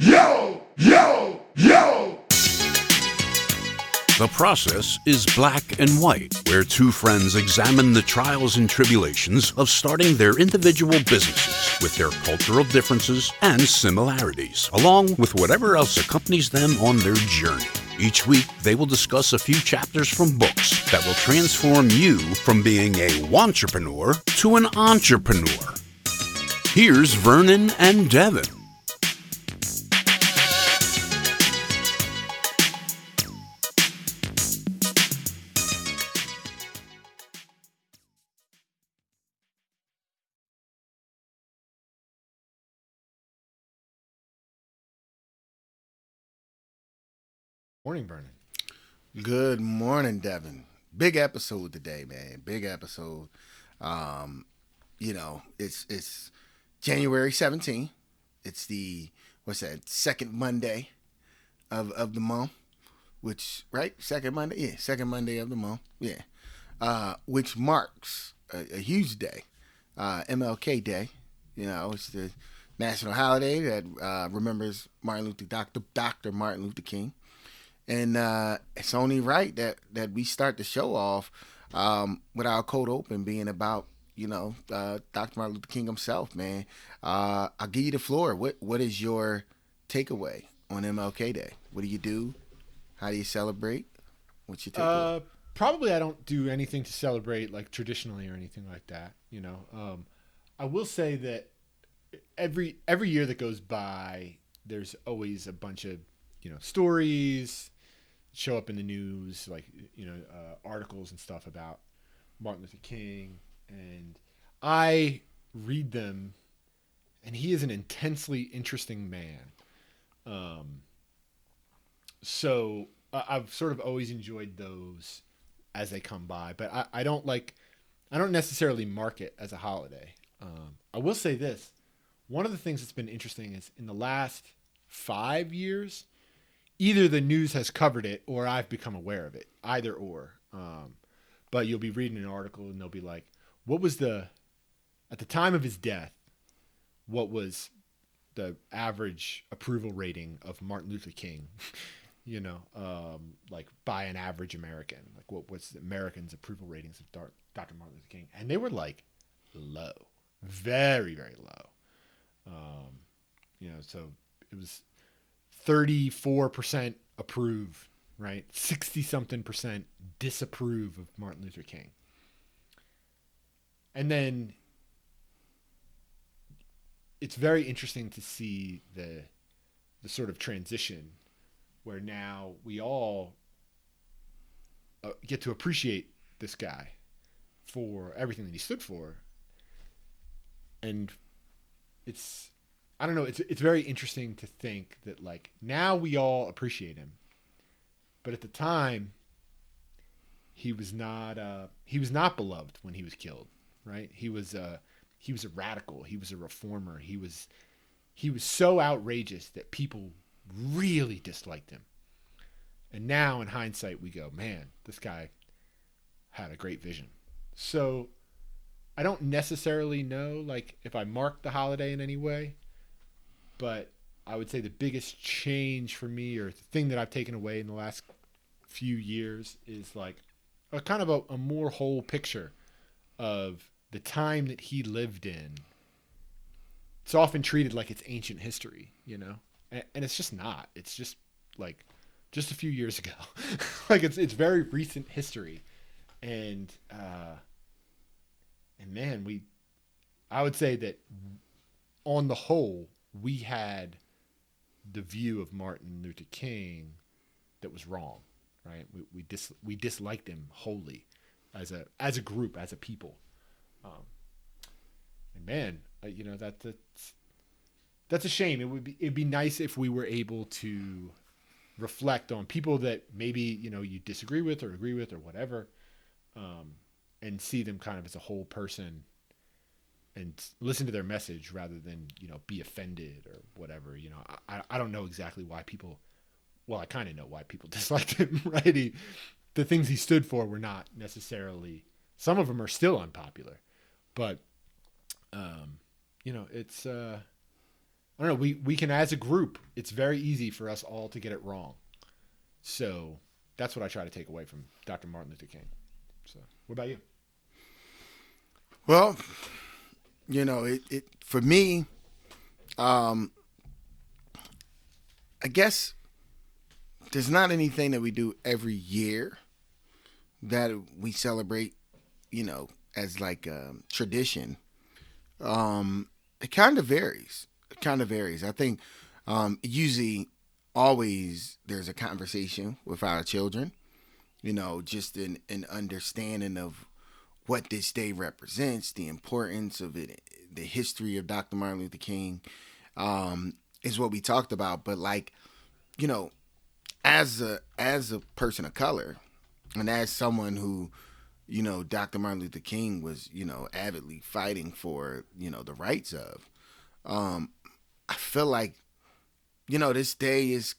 Yo, yo, yo! The process is black and white, where two friends examine the trials and tribulations of starting their individual businesses with their cultural differences and similarities, along with whatever else accompanies them on their journey. Each week, they will discuss a few chapters from books that will transform you from being a entrepreneur to an entrepreneur. Here's Vernon and Devin. Morning, Vernon. Good morning, Devin. Big episode today, man. Big episode. Um, you know, it's it's January 17th. It's the what's that? Second Monday of of the month. Which right? Second Monday? Yeah, second Monday of the month. Yeah. Uh, which marks a, a huge day. Uh, MLK Day. You know, it's the national holiday that uh, remembers Martin Luther Dr. Dr. Martin Luther King and uh, it's only right that that we start the show off um, with our cold open being about you know uh, Dr. Martin Luther King himself, man. Uh, I'll give you the floor. What what is your takeaway on MLK Day? What do you do? How do you celebrate? What's your takeaway? Uh, probably I don't do anything to celebrate like traditionally or anything like that. You know, um, I will say that every every year that goes by, there's always a bunch of you know stories show up in the news, like you know uh, articles and stuff about Martin Luther King, and I read them, and he is an intensely interesting man. Um, so uh, I've sort of always enjoyed those as they come by, but I, I don't like, I don't necessarily mark it as a holiday. Um, I will say this: one of the things that's been interesting is in the last five years either the news has covered it or I've become aware of it, either or. Um, but you'll be reading an article and they'll be like, what was the, at the time of his death, what was the average approval rating of Martin Luther King? you know, um, like by an average American, like what was the Americans' approval ratings of Dr. Martin Luther King? And they were like low, very, very low. Um, you know, so it was 34% approve, right? 60 something percent disapprove of Martin Luther King. And then it's very interesting to see the the sort of transition where now we all uh, get to appreciate this guy for everything that he stood for and it's I don't know. It's it's very interesting to think that like now we all appreciate him, but at the time, he was not uh, he was not beloved when he was killed. Right? He was uh, he was a radical. He was a reformer. He was he was so outrageous that people really disliked him. And now, in hindsight, we go, man, this guy had a great vision. So I don't necessarily know like if I mark the holiday in any way but I would say the biggest change for me, or the thing that I've taken away in the last few years, is like a kind of a, a more whole picture of the time that he lived in. It's often treated like it's ancient history, you know, and, and it's just not. It's just like just a few years ago. like it's it's very recent history, and uh, and man, we, I would say that on the whole, we had the view of Martin Luther King that was wrong, right? We we dis we disliked him wholly as a as a group as a people, um, and man, uh, you know that that's that's a shame. It would be it'd be nice if we were able to reflect on people that maybe you know you disagree with or agree with or whatever, um, and see them kind of as a whole person and listen to their message rather than you know be offended or whatever you know i, I don't know exactly why people well i kind of know why people disliked him right he, the things he stood for were not necessarily some of them are still unpopular but um you know it's uh I don't know. We we can as a group. It's very easy for us all to get it wrong. So that's what I try to take away from Dr. Martin Luther King. So what about you? Well, you know, it, it for me, um, I guess there's not anything that we do every year that we celebrate, you know, as like a tradition. Um, it kind of varies. It kind of varies. I think um, usually, always there's a conversation with our children. You know, just an, an understanding of what this day represents, the importance of it, the history of Dr. Martin Luther King, um, is what we talked about. But like, you know, as a as a person of color, and as someone who, you know, Dr. Martin Luther King was, you know, avidly fighting for, you know, the rights of, um, I feel like, you know, this day is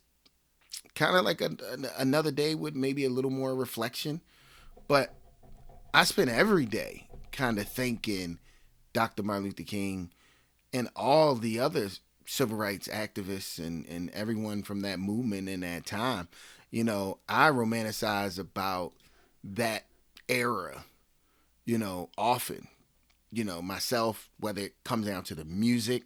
kind of like a, another day with maybe a little more reflection, but I spend every day kind of thinking Dr. Martin Luther King and all the other civil rights activists and, and everyone from that movement in that time. You know, I romanticize about that era, you know, often. You know, myself, whether it comes down to the music,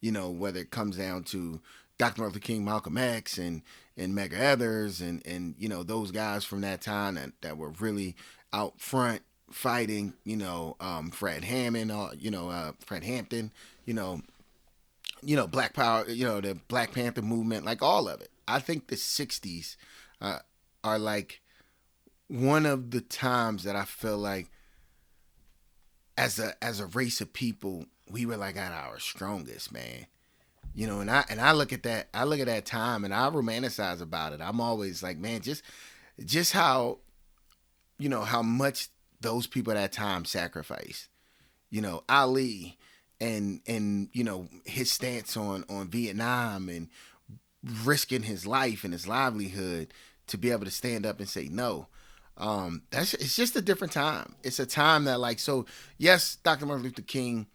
you know, whether it comes down to Dr. Martin Luther King, Malcolm X, and and Medgar Evers, and and you know those guys from that time that, that were really out front fighting. You know, um, Fred Hammond, uh, you know, uh, Fred Hampton, you know, you know, Black Power, you know, the Black Panther movement, like all of it. I think the '60s uh, are like one of the times that I feel like, as a as a race of people, we were like at our strongest, man. You know, and I and I look at that, I look at that time, and I romanticize about it. I'm always like, man, just just how, you know, how much those people at that time sacrificed. You know, Ali and and you know his stance on on Vietnam and risking his life and his livelihood to be able to stand up and say no. Um, that's it's just a different time. It's a time that like so. Yes, Dr. Martin Luther King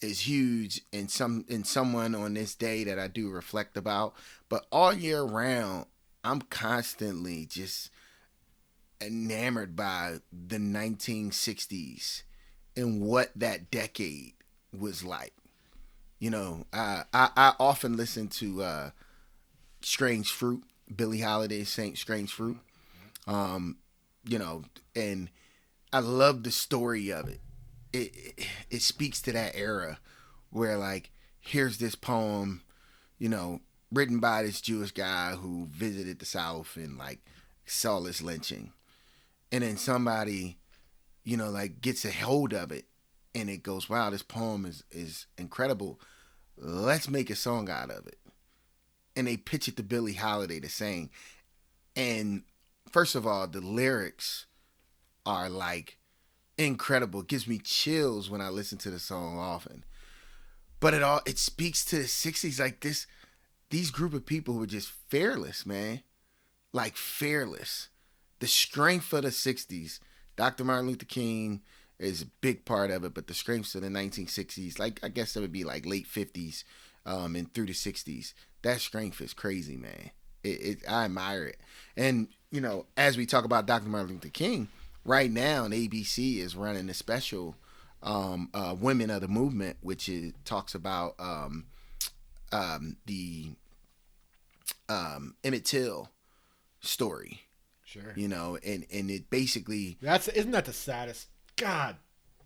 is huge in some in someone on this day that I do reflect about. But all year round, I'm constantly just enamored by the 1960s and what that decade was like. You know, I I, I often listen to uh, Strange Fruit, Billie Holiday, Saint Strange Fruit. Um, you know, and I love the story of it. It, it speaks to that era where like here's this poem, you know, written by this Jewish guy who visited the South and like saw this lynching, and then somebody, you know, like gets a hold of it and it goes, wow, this poem is is incredible. Let's make a song out of it. And they pitch it to Billie Holiday to sing. And first of all, the lyrics are like incredible. It gives me chills when I listen to the song often. But it all it speaks to the 60s like this these group of people who were just fearless, man. Like fearless. The strength of the 60s. Dr. Martin Luther King, is a big part of it. But the strengths of the 1960s, like I guess it would be like late 50s um, and through the 60s, that strength is crazy, man. It, it, I admire it. And you know, as we talk about Dr. Martin Luther King, right now, ABC is running a special um, uh, "Women of the Movement," which is, talks about um, um, the um, Emmett Till story. Sure. You know, and and it basically That's isn't that the saddest? God,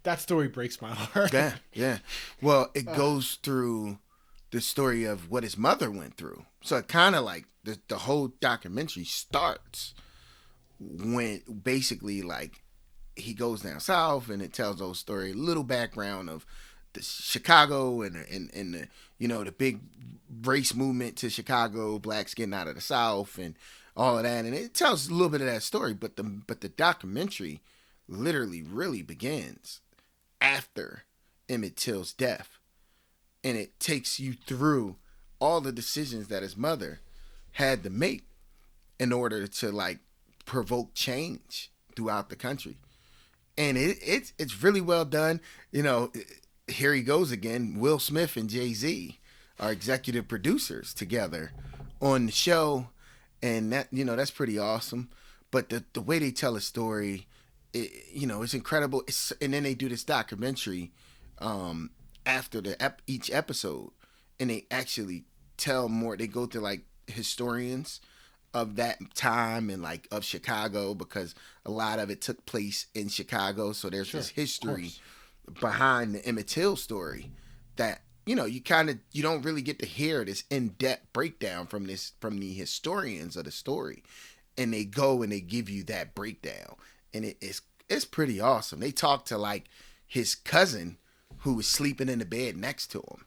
that story breaks my heart. Yeah, yeah. Well, it goes through the story of what his mother went through. So it kind of like the the whole documentary starts when basically like he goes down south and it tells those story, little background of the Chicago and and and the you know the big race movement to Chicago, blacks getting out of the South and all of that, and it tells a little bit of that story. But the but the documentary literally really begins after Emmett Till's death. And it takes you through all the decisions that his mother had to make in order to like provoke change throughout the country. And it, it's it's really well done. You know, here he goes again, Will Smith and Jay Z. are executive producers together on the show, and that you know that's pretty awesome. But the the way they tell a story, it, you know, it's incredible. It's, and then they do this documentary um, after the ep- each episode, and they actually tell more. They go to like historians of that time and like of Chicago because a lot of it took place in Chicago. So there's Sure, this history behind the Emmett Till story that you know you kind of you don't really get to hear this in-depth breakdown from this from the historians of the story. And they go and they give you that breakdown. And it is it's pretty awesome. They talk to like his cousin who was sleeping in the bed next to him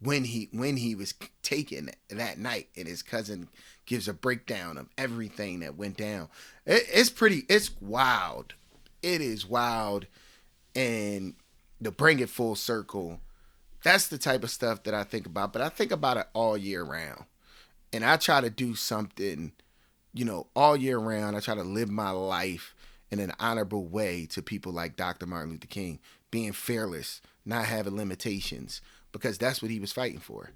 when he when he was taken that night. And his cousin gives a breakdown of everything that went down. It, it's pretty it's wild. It is wild. And to bring it full circle that's the type of stuff that i think about. But i think about it all year round. And i try to do something you know all year round. I try to live my life in an honorable way to people like dr martin luther king being fearless not having limitations because that's what he was fighting for.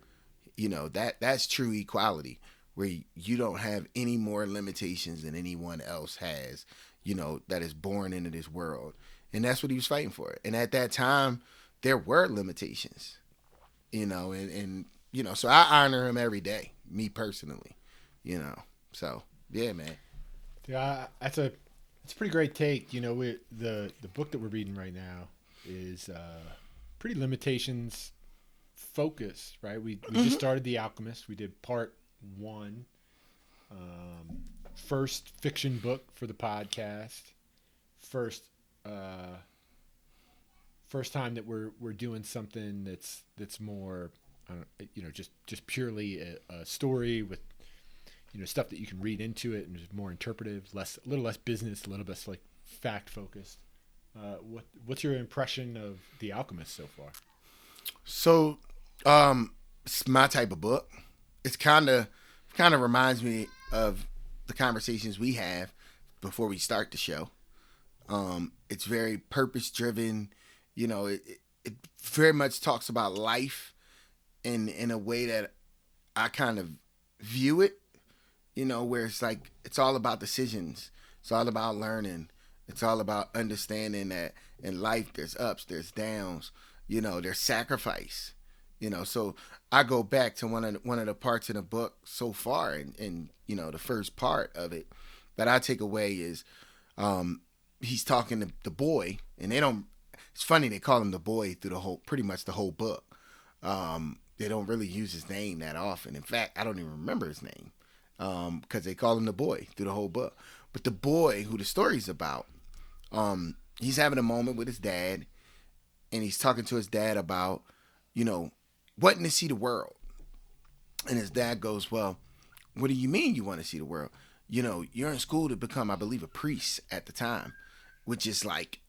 You know that that's true equality where you don't have any more limitations than anyone else has you know that is born into this world and that's what he was fighting for and at that time there were limitations you know and and you know so i honor him every day me personally you know so yeah man Yeah, that's a that's a pretty great take. You know, we the the book that we're reading right now is uh, pretty limitations focused, right? We we just started The Alchemist. We did part one, um, first fiction book for the podcast, first uh, first time that we're we're doing something that's that's more, you know, just just purely a, a story with you know stuff that you can read into it and more interpretive, less a little less business, a little less like fact focused. Uh, what what's your impression of The Alchemist so far? So, um, it's my type of book. It's kind of kind of reminds me of the conversations we have before we start the show. Um, it's very purpose driven. You know, it, it it very much talks about life in in a way that I kind of view it. You know, where it's like it's all about decisions. It's all about learning. It's all about understanding that in life there's ups, there's downs. You know, there's sacrifice. You know, so I go back to one of the, one of the parts in the book so far, and, and you know, the first part of it that I take away is um, he's talking to the boy, and they don't. It's funny they call him the boy through the whole, pretty much the whole book. Um, they don't really use his name that often. In fact, I don't even remember his name because they call him the boy through the whole book. But the boy who the story's about, um, he's having a moment with his dad, and he's talking to his dad about, you know, wanting to see the world. And his dad goes, "Well, what do you mean you want to see the world? You know, you're in school to become, I believe, a priest at the time, which is like,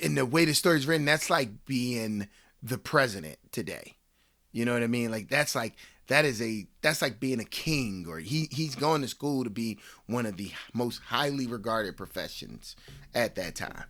in the way the story's written, that's like being the president today. You know what I mean? Like that's like that is a that's like being a king or he he's going to school to be one of the most highly regarded professions at that time.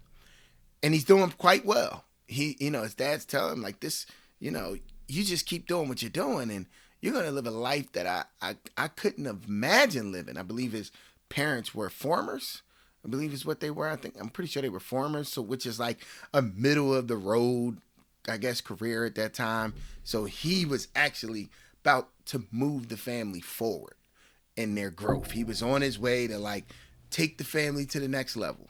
And he's doing quite well. He you know, his dad's telling him like this, you know, you just keep doing what you're doing and you're gonna live a life that I I, I couldn't have imagined living. I believe his parents were farmers. I believe is what they were. I think I'm pretty sure they were farmers, so which is like a middle of the road I guess, career at that time. So he was actually about to move the family forward in their growth. He was on his way to like take the family to the next level.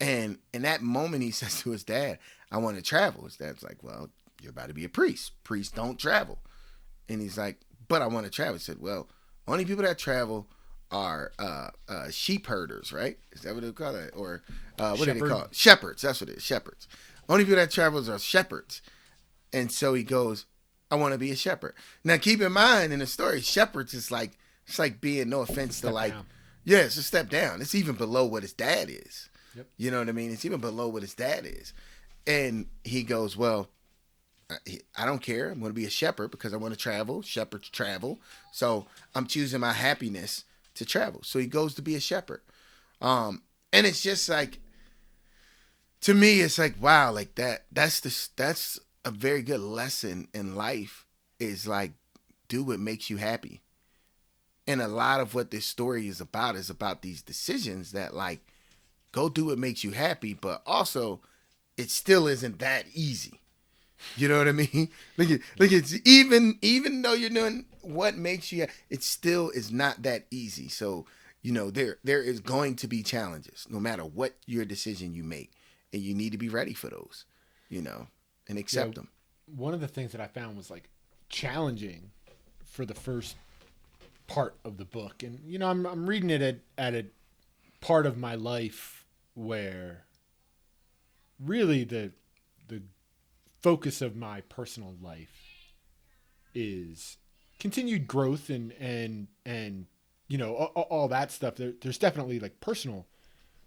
And in that moment, he says to his dad, I want to travel. His dad's like, Well, you're about to be a priest. Priests don't travel. And he's like, But I want to travel. He said, Well, only people that travel are uh, uh, sheep herders, right? Is that what they call it? Or uh, what do they call it? Shepherds. That's what it is. Shepherds. Only people that travels are shepherds. And so he goes, I want to be a shepherd. Now keep in mind in the story, shepherds is like it's like being no offense to like down. yeah, it's a step down. It's even below what his dad is. Yep. You know what I mean? It's even below what his dad is. And he goes, Well, I- I don't care. I'm going to be a shepherd because I want to travel. Shepherds travel. So I'm choosing my happiness to travel. So he goes to be a shepherd. Um, and it's just like, to me, it's like, wow, like that, that's the, that's a very good lesson in life is like do what makes you happy. And a lot of what this story is about is about these decisions that like go do what makes you happy, but also it still isn't that easy. You know what I mean? Look at look it's even even though you're doing what makes you it still is not that easy. So, you know, there there is going to be challenges no matter what your decision you make. And you need to be ready for those, you know, and accept Yeah. them. One of the things that I found was like challenging for the first part of the book, and you know, I'm I'm reading it at at a part of my life where really the the focus of my personal life is continued growth and and and you know all, all that stuff. There, there's definitely like personal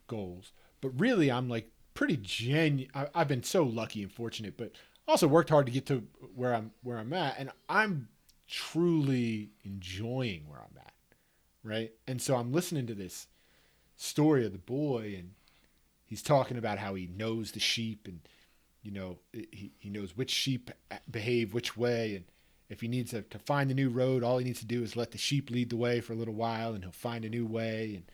goals but really i'm like pretty genuine i've been so lucky and fortunate but also worked hard to get to where i'm where i'm at and i'm truly enjoying where i'm at right? And so i'm listening to this story of the boy and he's talking about how he knows the sheep and you know he, he knows which sheep behave which way and if he needs to, to find a new road all he needs to do is let the sheep lead the way for a little while and he'll find a new way and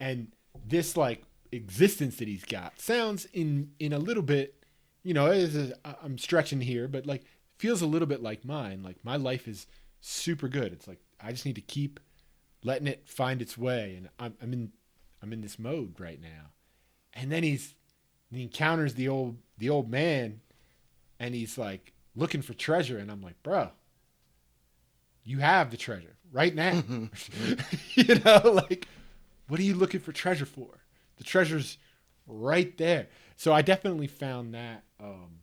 and this like existence that he's got sounds in in a little bit you know is i'm stretching here but like feels a little bit like mine like my life is super good. It's like i just need to keep letting it find its way and i'm, I'm in i'm in this mode right now. And then he's he encounters the old the old man and he's like looking for treasure and i'm like bro you have the treasure right now. You know like what are you looking for treasure for? The treasure's right there. So i definitely found that um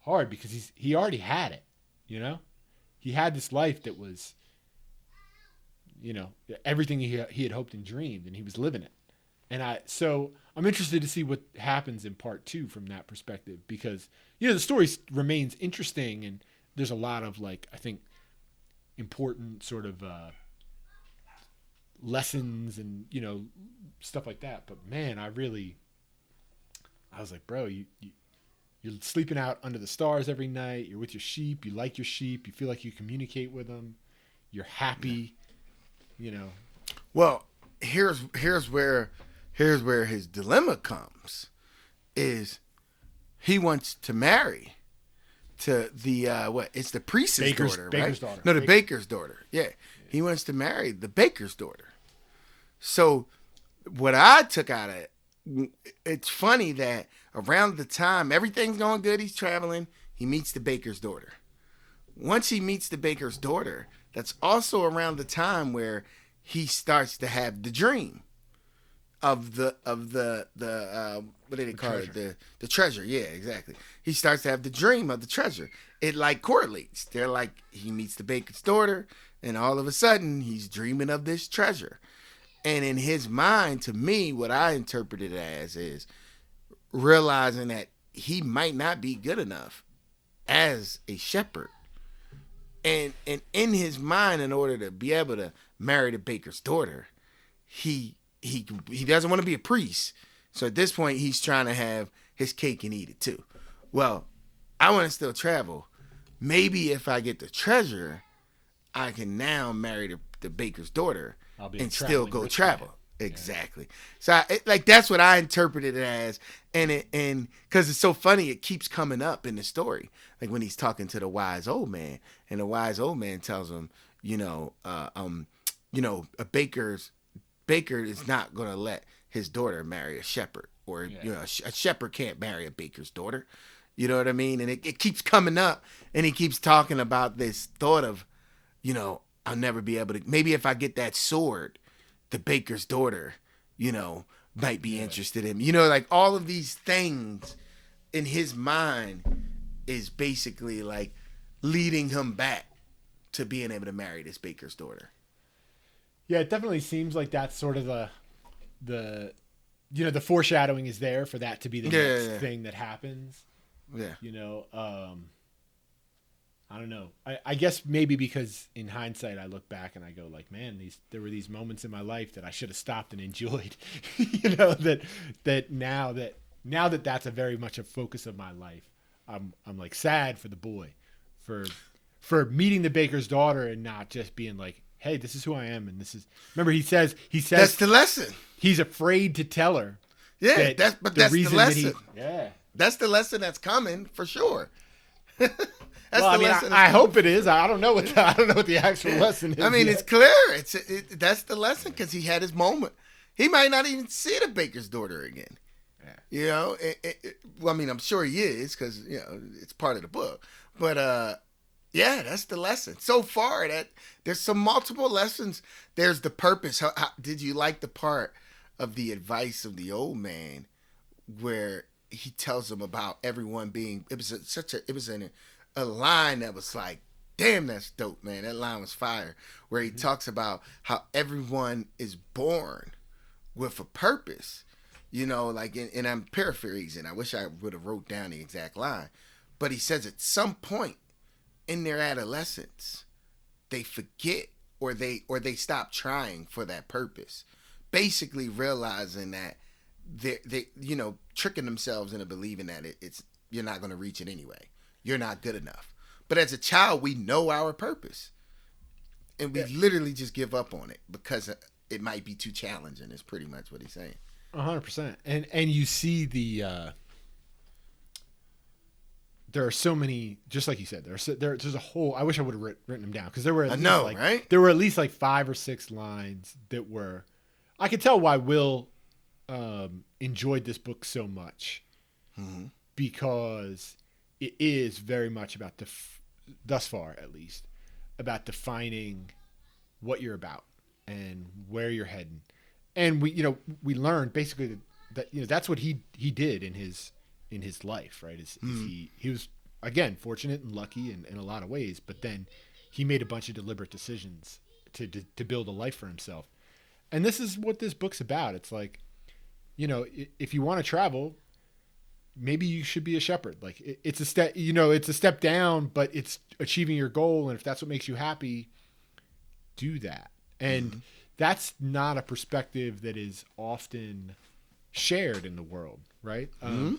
hard because he's he already had it you know? He had this life that was you know everything he, he had hoped and dreamed and he was living it and I so I'm interested to see what happens in part two from that perspective because you know the story remains interesting and there's a lot of like I think important sort of uh, lessons and you know stuff like that. But man, I really I was like, bro, you, you you're sleeping out under the stars every night. You're with your sheep. You like your sheep. You feel like you communicate with them. You're happy. You know, Well, here's here's where here's where his dilemma comes is he wants to marry to the uh what it's the priest's Baker's- daughter, Baker's right? daughter. No, the Baker- baker's daughter. Yeah. He wants to marry the baker's daughter. So what I took out of it, it's funny that around the time everything's going good, he's traveling, he meets the baker's daughter. Once he meets the baker's daughter, that's also around the time where he starts to have the dream of the of the the uh, what did they call it? the the treasure. Yeah exactly. He starts to have the dream of the treasure. It like correlates. They're like he meets the baker's daughter and all of a sudden he's dreaming of this treasure. And in his mind to me what i interpret it as is realizing that he might not be good enough as a shepherd. And and in his mind in order to be able to marry the baker's daughter he he he doesn't want to be a priest. So at this point he's trying to have his cake and eat it too. Well i want to still travel. Maybe if i get the treasure i can now marry the, the baker's daughter I'll be a and still go travel. Exactly. So I, it, like that's what i interpreted it as. And it and because it's so funny it keeps coming up in the story. Like when he's talking to the wise old man and the wise old man tells him you know uh, um you know a baker's baker is not going to let his daughter marry a shepherd or you know a, sh- a shepherd can't marry a baker's daughter. You know what i mean? And it, it keeps coming up and he keeps talking about this thought of you know i'll never be able to maybe if i get that sword the baker's daughter you know might be interested in me you know like all of these things in his mind is basically like leading him back to being able to marry this baker's daughter Yeah, it definitely seems like that's sort of the the you know the foreshadowing is there for that to be the Yeah, next yeah, yeah. thing that happens. yeah You know, um I don't know. I, I guess maybe because in hindsight I look back and I go like, man, these there were these moments in my life that I should have stopped and enjoyed. you know that that now that now that that's a very much a focus of my life, I'm I'm like sad for the boy, for for meeting the baker's daughter and not just being like, "Hey, this is who I am," and this is. Remember, he says he says That's the lesson. he's afraid to tell her. Yeah, that that's but that's the that lesson. yeah. That's the lesson that's coming for sure. that's well, I the mean, lesson. I, I hope it is. I don't know what the, I don't know what the actual lesson is. I mean, yet. it's clear. It's it, that's the lesson because he had his moment. He might not even see the baker's daughter again. Yeah. You know, it, it- well, I mean, I'm sure he is because you know it's part of the book. But uh, yeah, that's the lesson. So far, that there's some multiple lessons. There's the purpose. How, how did you like the part of the advice of the old man where he tells him about everyone being? It was a, such a. It was an, a line that was like, damn, that's dope, man. That line was fire. Where he mm-hmm. talks about how everyone is born with a purpose. You know, like, and, and I'm paraphrasing. I wish I would have wrote down the exact line, but he says at some point in their adolescence, they forget or they or they stop trying for that purpose. Basically, realizing that they they you know tricking themselves into believing that it, it's you're not going to reach it anyway. You're not good enough. But as a child, we know our purpose, and we literally just give up on it because it might be too challenging. Is pretty much what he's saying. Hundred percent, and and you see the. uh there are so many, just like you said, there's there, there's a whole. I wish I would have writ, written them down because there were. At I know, like, right? There were at least like five or six lines that were. I could tell why Will um, enjoyed this book so much Mm-hmm. because it is very much about the, thus far at least, about defining what you're about and where you're heading. And we, you know, we learned basically that, that you know that's what he he did in his in his life, right? Is, is hmm. he he was again fortunate and lucky in, in a lot of ways, but then he made a bunch of deliberate decisions to, to to build a life for himself. And this is what this book's about. It's like, you know, if you want to travel, maybe you should be a shepherd. Like it, it's a step, you know, it's a step down, but it's achieving your goal. And if that's what makes you happy, do that. And mm-hmm. that's not a perspective that is often shared in the world, right? Um, hmm?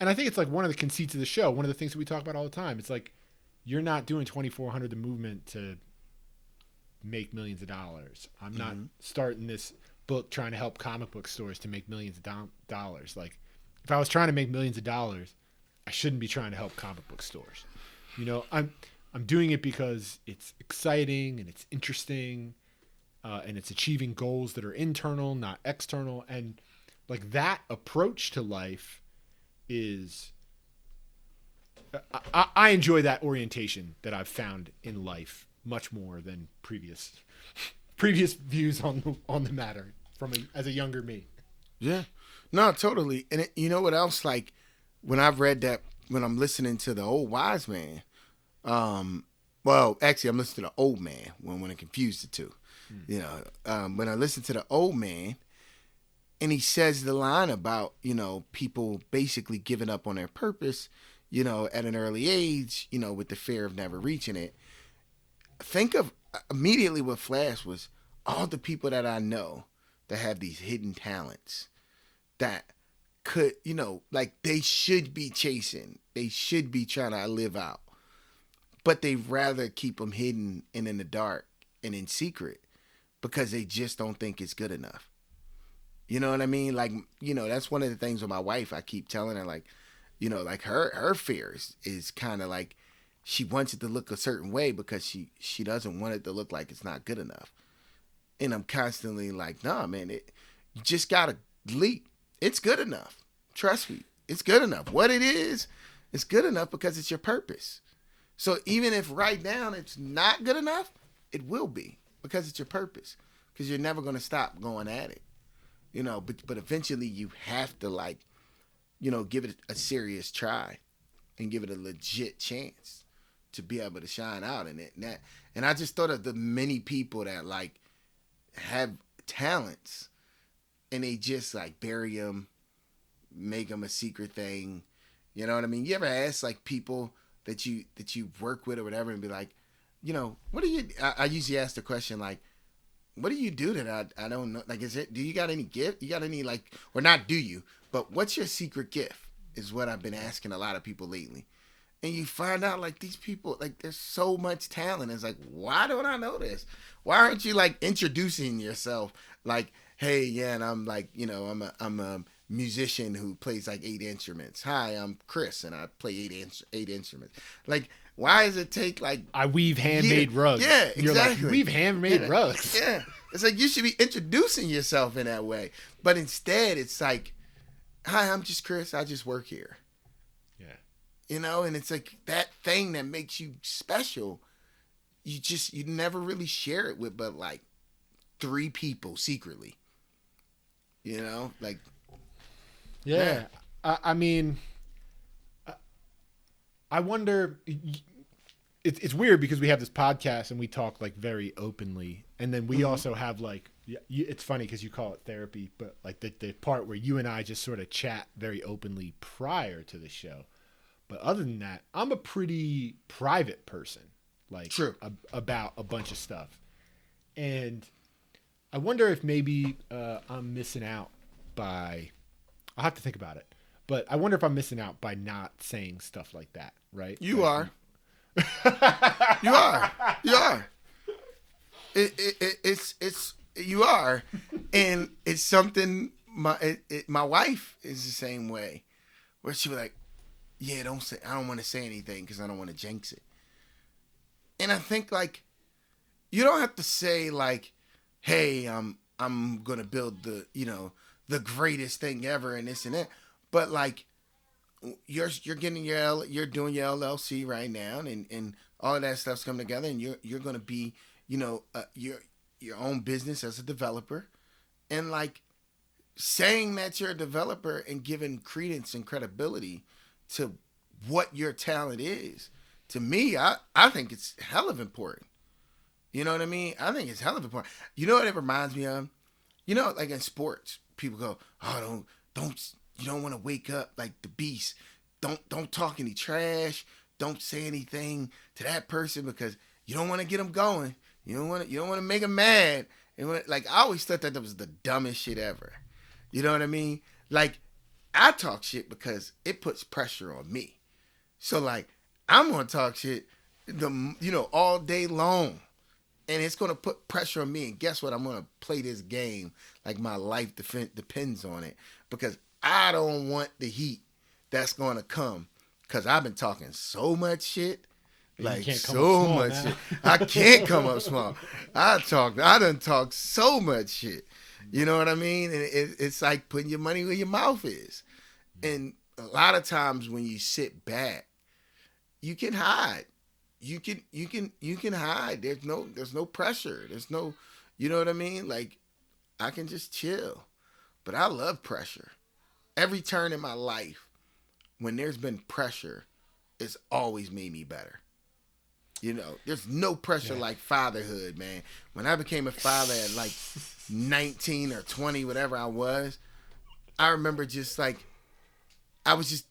And I think it's like one of the conceits of the show. One of the things that we talk about all the time. It's like you're not doing 2400 the movement to make millions of dollars. I'm not starting this book trying to help comic book stores to make millions of do- dollars. Like if I was trying to make millions of dollars, I shouldn't be trying to help comic book stores. You know, I'm I'm doing it because it's exciting and it's interesting, uh, and it's achieving goals that are internal, not external, and like that approach to life is. I, I, enjoy that orientation that I've found in life much more than previous previous views on the, on the matter from a, as a younger me. Yeah. No, totally. And it, you know what else? Like when I've read that, when I'm listening to the old wise man, um, well, actually, I'm listening to the old man when when I confuse the two. You know, um, when I listen to the old man, and he says the line about you know people basically giving up on their purpose, you know, at an early age, you know, with the fear of never reaching it. Think of uh, immediately what Flash was all the people that I know that have these hidden talents that could, you know, like they should be chasing, they should be trying to live out, but they rather keep them hidden and in the dark and in secret because they just don't think it's good enough. You know what I mean? Like, you know, that's one of the things with my wife. I keep telling her, like, you know, like her her fears is kind of like she wants it to look a certain way because she she doesn't want it to look like it's not good enough. And I'm constantly like, nah, man, it you just gotta leap. It's good enough. Trust me, it's good enough. What it is, it's good enough because it's your purpose. So even if right now it's not good enough, it will be because it's your purpose. Because you're never gonna stop going at it. You know, but but eventually you have to like, you know, give it a serious try and give it a legit chance to be able to shine out in it. And that and I just thought of the many people that like have talents and they just like bury them, make them a secret thing. You know what I mean? You ever ask like people that you that you work with or whatever and be like, you know, what do you? I, I usually ask the question like, what do you do that I I don't know? Like, is it? Do you got any gift? You got any like, or not? Do you? But what's your secret gift? Is what I've been asking a lot of people lately, and you find out like these people like there's so much talent. It's like why don't I know this? Why aren't you like introducing yourself? Like hey yeah, and I'm like you know I'm a I'm a musician who plays like eight instruments. Hi, I'm Chris and I play eight in- eight instruments. Like why does it take like I weave handmade Yeah, rugs. yeah, You're like, exactly. weave handmade Yeah, rugs. Yeah. It's like you should be introducing yourself in that way. But instead it's like, Hi, I'm just Chris, I just work here. Yeah. You know, and it's like that thing that makes you special, you just you never really share it with but like three people secretly. You know? Like Yeah. Yeah. I, I mean, I wonder. It's it's weird because we have this podcast and we talk like very openly, and then we also have like it's funny because you call it therapy, but like the the part where you and I just sort of chat very openly prior to the show. But other than that, I'm a pretty private person, like True. ab- about a bunch of stuff, and I wonder if maybe uh, I'm missing out by. I'll have to think about it, but I wonder if I'm missing out by not saying stuff like that. Right? you Like, are. you are. You are. It, it, it, it's it's you are, and it's something. My it, it, my wife is the same way, where she was like, "Yeah, don't say. I don't want to say anything because I don't want to jinx it." And I think like, you don't have to say like, "Hey, I'm I'm gonna build the you know the greatest thing ever and this and that," but like you're you're getting your L, you're doing your LLC right now, and and all of that stuff's coming together, and you're you're gonna be you know uh, your your own business as a developer, and like saying that you're a developer and giving credence and credibility to what your talent is. To me, I I think it's hell of important. You know what I mean? I think it's hell of important. You know what it reminds me of? You know, like in sports, people go, "Oh, don't don't you don't want to wake up like the beast. Don't don't talk any trash. Don't say anything to that person because you don't want to get them going. You don't want to you don't want to make them mad. And when, like I always thought that that was the dumbest shit ever. You know what I mean? Like I talk shit because it puts pressure on me. So like I'm gonna talk shit the you know all day long and it's to put pressure on me. And guess what? I'm to play this game like my life def- depends on it because I don't want the heat that's going to come because I've been talking so much shit. Like so much now. shit. I can't come up small. I talk. I done talk so much shit. You know what I mean? And it, it's like putting your money where your mouth is. And a lot of times when you sit back, you can hide you can you can you can hide there's no there's no pressure there's no you know what i mean like i can just chill but i love pressure every turn in my life when there's been pressure it's always made me better you know there's no pressure Yeah. like fatherhood man when i became a father at like 19 or 20 whatever i was i remember just like i was just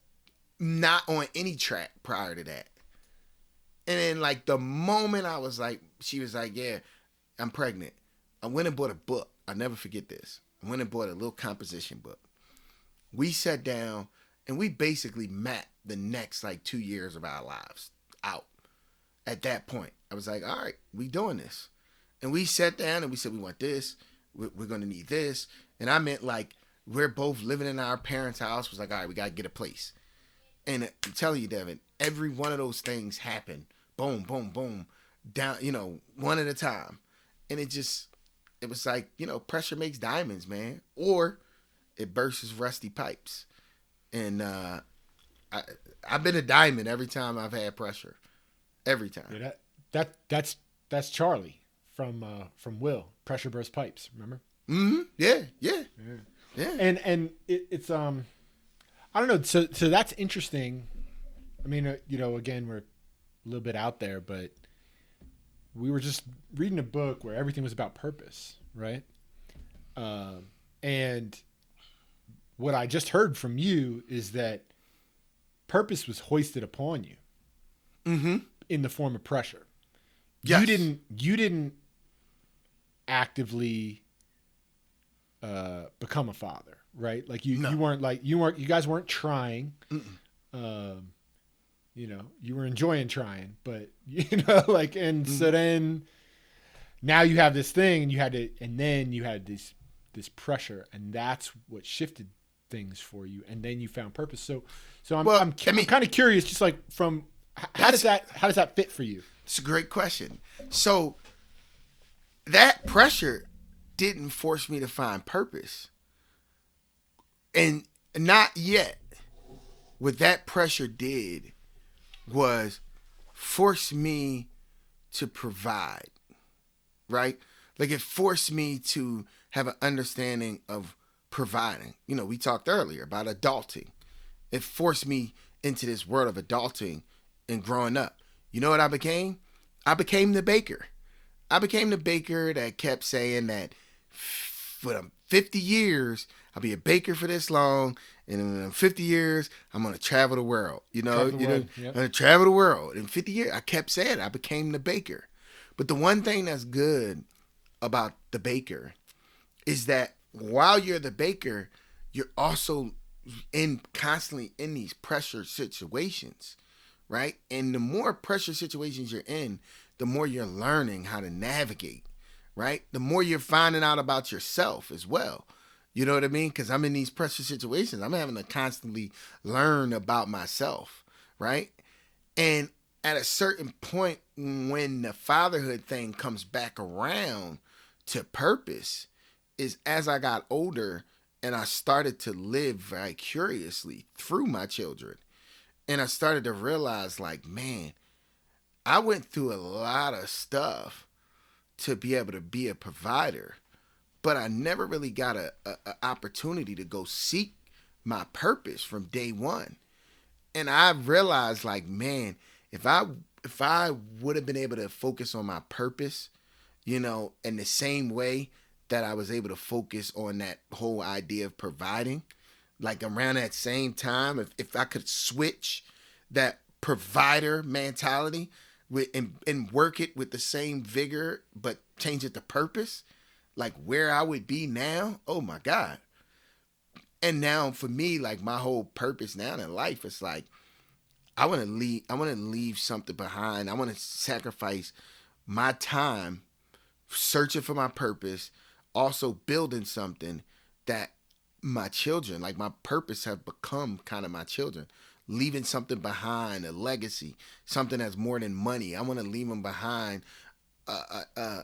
not on any track prior to that and then like the moment I was like, she was like, "Yeah, I'm pregnant." I went and bought a book. I never forget this. I went and bought a little composition book. We sat down and we basically mapped the next like two years of our lives out. At that point, I was like, "All right, we doing this," and we sat down and we said, "We want this. We're, we're gonna need this." And I meant like we're both living in our parents' house. Was like, "All right, we gotta get a place." And uh, I'm telling you, Devin, every one of those things happened. Boom, boom, boom, down. You know, one at a time, and it just, it was like you know, pressure makes diamonds, man, or it bursts rusty pipes. And uh, I, I've been a diamond every time I've had pressure, every time. Yeah, that that that's that's Charlie from uh, from Will Pressure Burst Pipes. Remember? hmm Yeah, yeah, yeah. and and it, it's um i don't know so so that's interesting i mean uh, you know again we're a little bit out there but we were just reading a book where everything was about purpose right um and what i just heard from you is that purpose was hoisted upon you Mm-hmm. in the form of pressure Yes. you didn't you didn't actively uh, become a father, right? Like you, No. you weren't like you weren't you guys weren't trying. Um, you know, you were enjoying trying, but you know, like, and so then now you have this thing, and you had to, and then you had this this pressure, and that's what shifted things for you, and then you found purpose. So, so I'm Well, I'm, I mean- I'm kind of curious, just like from how does that how does that fit for you? It's a great question. So that pressure didn't force me to find purpose. And not yet. What that pressure did was force me to provide. Right? Like it forced me to have an understanding of providing. You know, we talked earlier about adulting. It forced me into this world of adulting and growing up. You know what I became? I became the baker. I became the baker that kept saying that for 50 years, I'll be a baker for this long, and in 50 years, I'm gonna travel the world. You know, you know, yep. I'm gonna travel the world. In 50 years, I kept saying I became the baker. But the one thing that's good about the baker is that while you're the baker, you're also in constantly in these pressure situations, right? And the more pressure situations you're in, the more you're learning how to navigate, right? The more you're finding out about yourself as well. You know what I mean? Because I'm in these pressure situations. I'm having to constantly learn about myself, right? And at a certain point, when the fatherhood thing comes back around to purpose, is as I got older and I started to live vicariously through my children. And I started to realize, like, man, I went through a lot of stuff to be able to be a provider, but I never really got a, a, a opportunity to go seek my purpose from day one. And I realized, like, man, if I if I would have been able to focus on my purpose, you know, in the same way that I was able to focus on that whole idea of providing, like around that same time, if, if I could switch that provider mentality with and, and work it with the same vigor, but change it to purpose, like where I would be now, oh my God. And now for me, like my whole purpose now in life, is like I want to leave. I want to leave something behind. I want to sacrifice my time searching for my purpose, also building something that my children, like my purpose, have become kind of my children. Leaving something behind, a legacy, something that's more than money. I want to leave them behind, uh, uh, uh,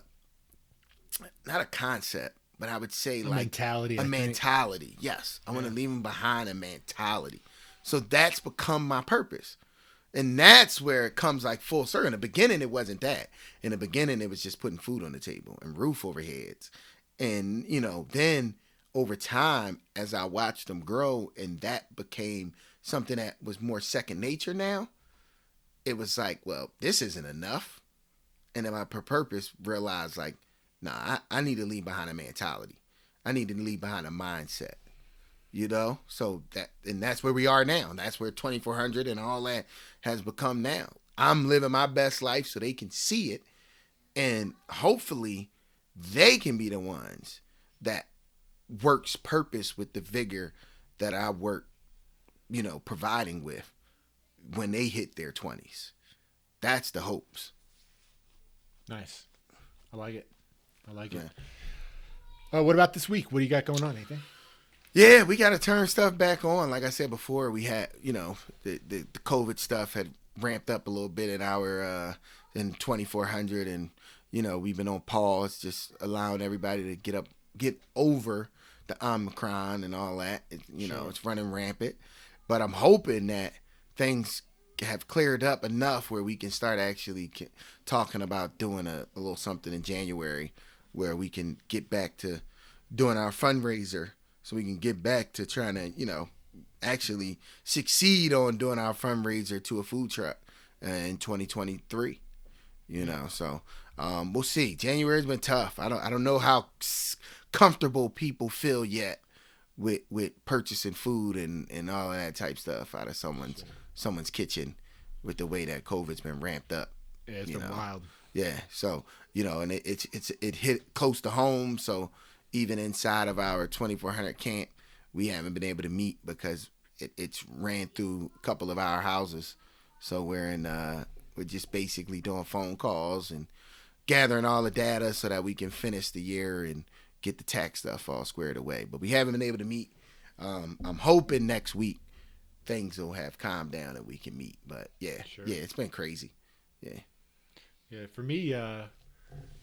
not a concept, but I would say A like mentality, I a think. mentality. Yes, I want to leave them behind a mentality. So that's become my purpose. And that's where it comes like full circle. In the beginning, it wasn't that. In the beginning, it was just putting food on the table and roof over heads. And, you know, then over time, as I watched them grow and that became something that was more second nature now, it was like, well, this isn't enough. And then my pur- purpose realized, like, nah, I, I need to leave behind a mentality. I need to leave behind a mindset you know so that and that's where we are now that's where 2400 and all that has become now i'm living my best life so they can see it and hopefully they can be the ones that works purpose with the vigor that i work you know providing with when they hit their 20s that's the hopes Nice. I like it. I like it. Uh, what about this week? What do you got going on? Anything? Yeah, we got to turn stuff back on. Like I said before, we had, you know, the, the, the COVID stuff had ramped up a little bit in our, uh, in 2400. And, you know, we've been on pause, just allowing everybody to get up, get over the Omicron and all that. It, you know, it's running rampant. But I'm hoping that things have cleared up enough where we can start actually talking about doing a, a little something in January where we can get back to doing our fundraiser so we can get back to trying to, you know, actually succeed on doing our fundraiser to a food truck uh, in 2023. You know, so um, we'll see. January's been tough. I don't I don't know how comfortable people feel yet with with purchasing food and and all that type stuff out of someone's someone's kitchen with the way that COVID's been ramped up. Yeah, it's been know. wild. Yeah. So you know, and it, it's it's it hit close to home. So even inside of our 2400 camp, we haven't been able to meet because it, it's ran through a couple of our houses. So we're in uh we're just basically doing phone calls and gathering all the data so that we can finish the year and get the tax stuff all squared away. But we haven't been able to meet. Um, I'm hoping next week things will have calmed down and we can meet. But yeah, Sure. yeah, it's been crazy. Yeah. Yeah, for me, uh,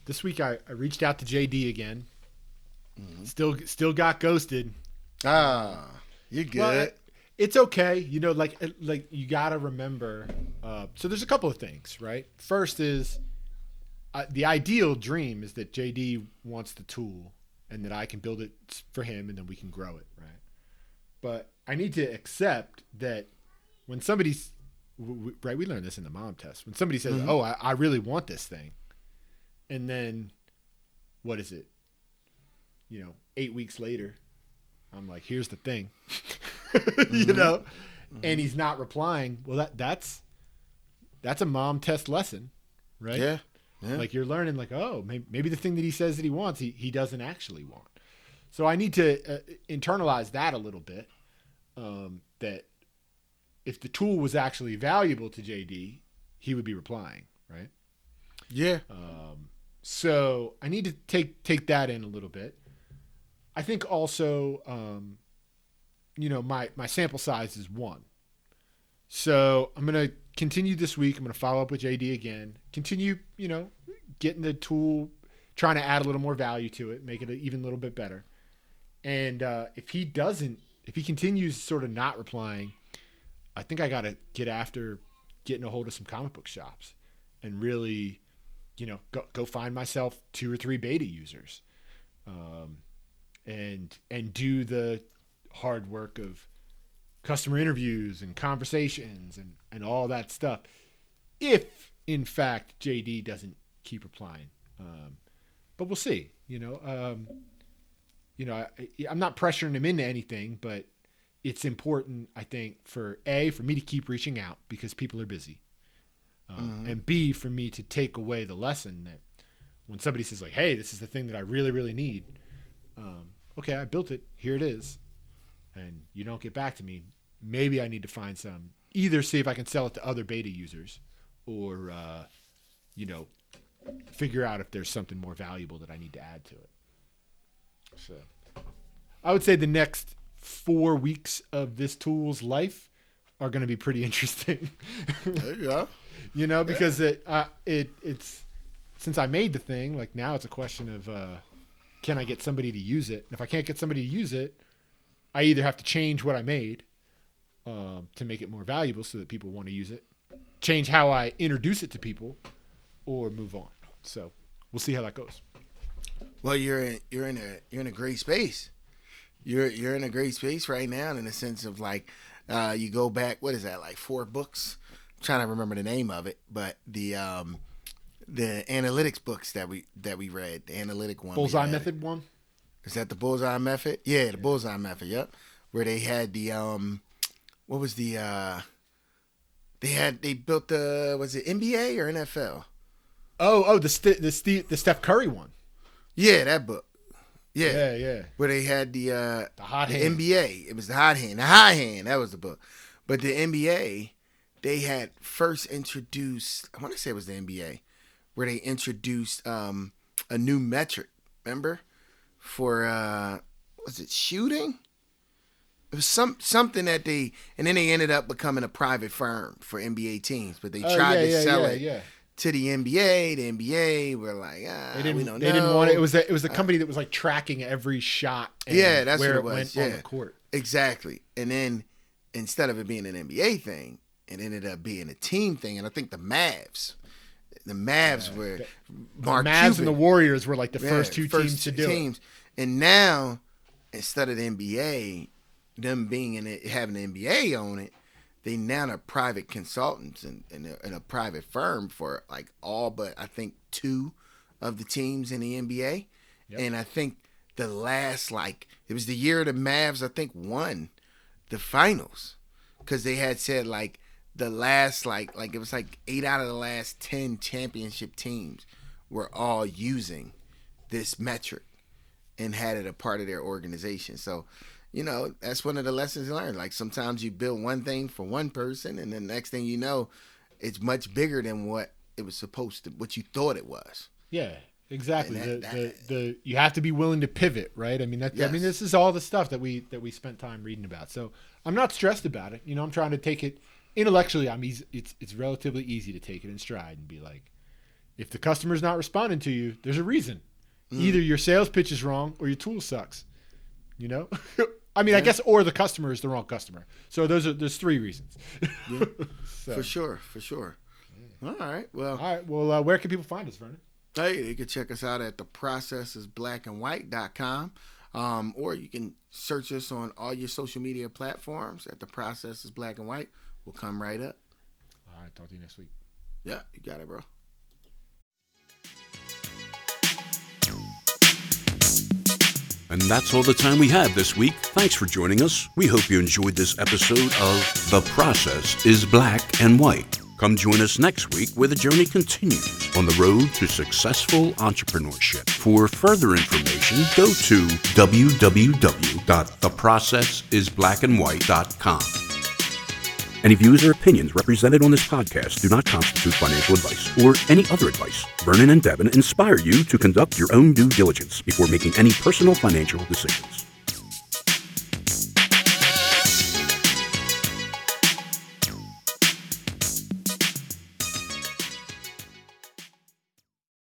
this week I, I reached out to JD again. Still, still got ghosted. Ah, you're good. Well, it's okay. You know, like like you got to remember. Uh, so there's a couple of things, right? First is uh, the ideal dream is that JD wants the tool and that I can build it for him and then we can grow it, right? But I need to accept that when somebody's right, we learned this in the mom test. When somebody says, "Oh, I, I really want this thing," and then what is it? You know, eight weeks later, I'm like, "Here's the thing," you know, and he's not replying. Well, that that's that's a mom test lesson, right? yeah. Yeah. Like you're learning, like, oh, maybe, maybe the thing that he says that he wants, he, he doesn't actually want. So I need to uh, internalize that a little bit. Um, that if the tool was actually valuable to JD, he would be replying, right? yeah. So I need to take take that in a little bit. I think also, um, you know, my my sample size is one. So I'm gonna continue this week. I'm gonna follow up with JD again. Continue, you know, getting the tool, trying to add a little more value to it, make it even a little bit better. And uh, if he doesn't, if he continues sort of not replying, I think I got to get after getting a hold of some comic book shops and really you know, go, go find myself two or three beta users, um, and and do the hard work of customer interviews and conversations and and all that stuff. If in fact JD doesn't keep replying, um, but we'll see. You know, um, you know, I, I'm not pressuring him into anything, but it's important, I think, for a for me to keep reaching out because people are busy um, and B for me to take away the lesson that when somebody says like, "Hey, this is the thing that I really, really need," um, okay, I built it. Here it is, and you don't get back to me. Maybe I need to find some. Either see if I can sell it to other beta users, or uh, you know, figure out if there's something more valuable that I need to add to it. So, I would say the next four weeks of this tool's life are going to be pretty interesting. There you go. you know because it uh, it it's since I made the thing like now it's a question of uh, can I get somebody to use it And if I can't get somebody to use it I either have to change what I made um, to make it more valuable so that people want to use it change how I introduce it to people or move on so we'll see how that goes Well, you're in you're in a you're in a great space. You're you're in a great space right now in the sense of like uh, you go back. What is that like four books? I'm trying to remember the name of it, but the um, the analytics books that we that we read, the analytic one. bullseye method one Is that the bullseye method? Yeah, the bullseye method. Yep. Where they had the um, what was the uh, they had they built the was it NBA or NFL? oh oh the St- the the Steph Curry one Yeah, that book. Yeah. yeah yeah where they had the uh The hot the hand. NBA. It was the hot hand. The hot hand, that was the book. But the NBA, they had first introduced I want to say it was the NBA, where they introduced um a new metric, remember? For uh was it shooting? It was some something that they and then they ended up becoming a private firm for NBA teams, but they Oh, tried yeah, to yeah, sell yeah, it to the NBA. The NBA were like, ah, They didn't. we don't they didn't want it. It was a, it was a company that was like tracking every shot. And Yeah, that's where what it was, went yeah. on the court. Exactly. And then instead of it being an NBA thing, it ended up being a team thing. And I think the Mavs, the Mavs were Mark the Mavs Cuban. and the Warriors were like the first two teams to do it. teams. And now, instead of the NBA, them being in it, having the NBA on it, they now are private consultants and, and, a, and a private firm for like all but I think two of the teams in the NBA. And I think the last like it was the year the Mavs I think won the finals because they had said like the last like like it was like eight out of the last ten championship teams were all using this metric and had it a part of their organization. So you know, that's one of the lessons learned. Like sometimes you build one thing for one person, and the next thing you know, it's much bigger than what it was supposed to, what you thought it was. Yeah, exactly. And the, that- the, the you have to be willing to pivot, right? I mean, that, I mean, this is all the stuff that we that we spent time reading about. So I'm not stressed about it. You know, I'm trying to take it intellectually. I'm easy. It's it's relatively easy to take it in stride and be like, if the customer's not responding to you, there's a reason. Mm. Either your sales pitch is wrong or your tool sucks. You know. I mean, I guess, or the customer is the wrong customer. So those are there's three reasons. So- For sure, for sure. All right. Well, All right. Well, uh, where can people find us, Vernon? Hey, you can check us out at theprocessisblackandwhite.com. Um, or you can search us on all your social media platforms at the process is black and white. We'll come right up. All right. Talk to you next week. Yeah, you got it, bro. And that's all the time we have this week. Thanks for joining us. We hope you enjoyed this episode of The Process is Black and White. Come join us next week where the journey continues on the road to successful entrepreneurship. For further information, go to www.theprocessisblackandwhite.com. Any views or opinions represented on this podcast do not constitute financial advice or any other advice. Vernon and Devin inspire you to conduct your own due diligence before making any personal financial decisions.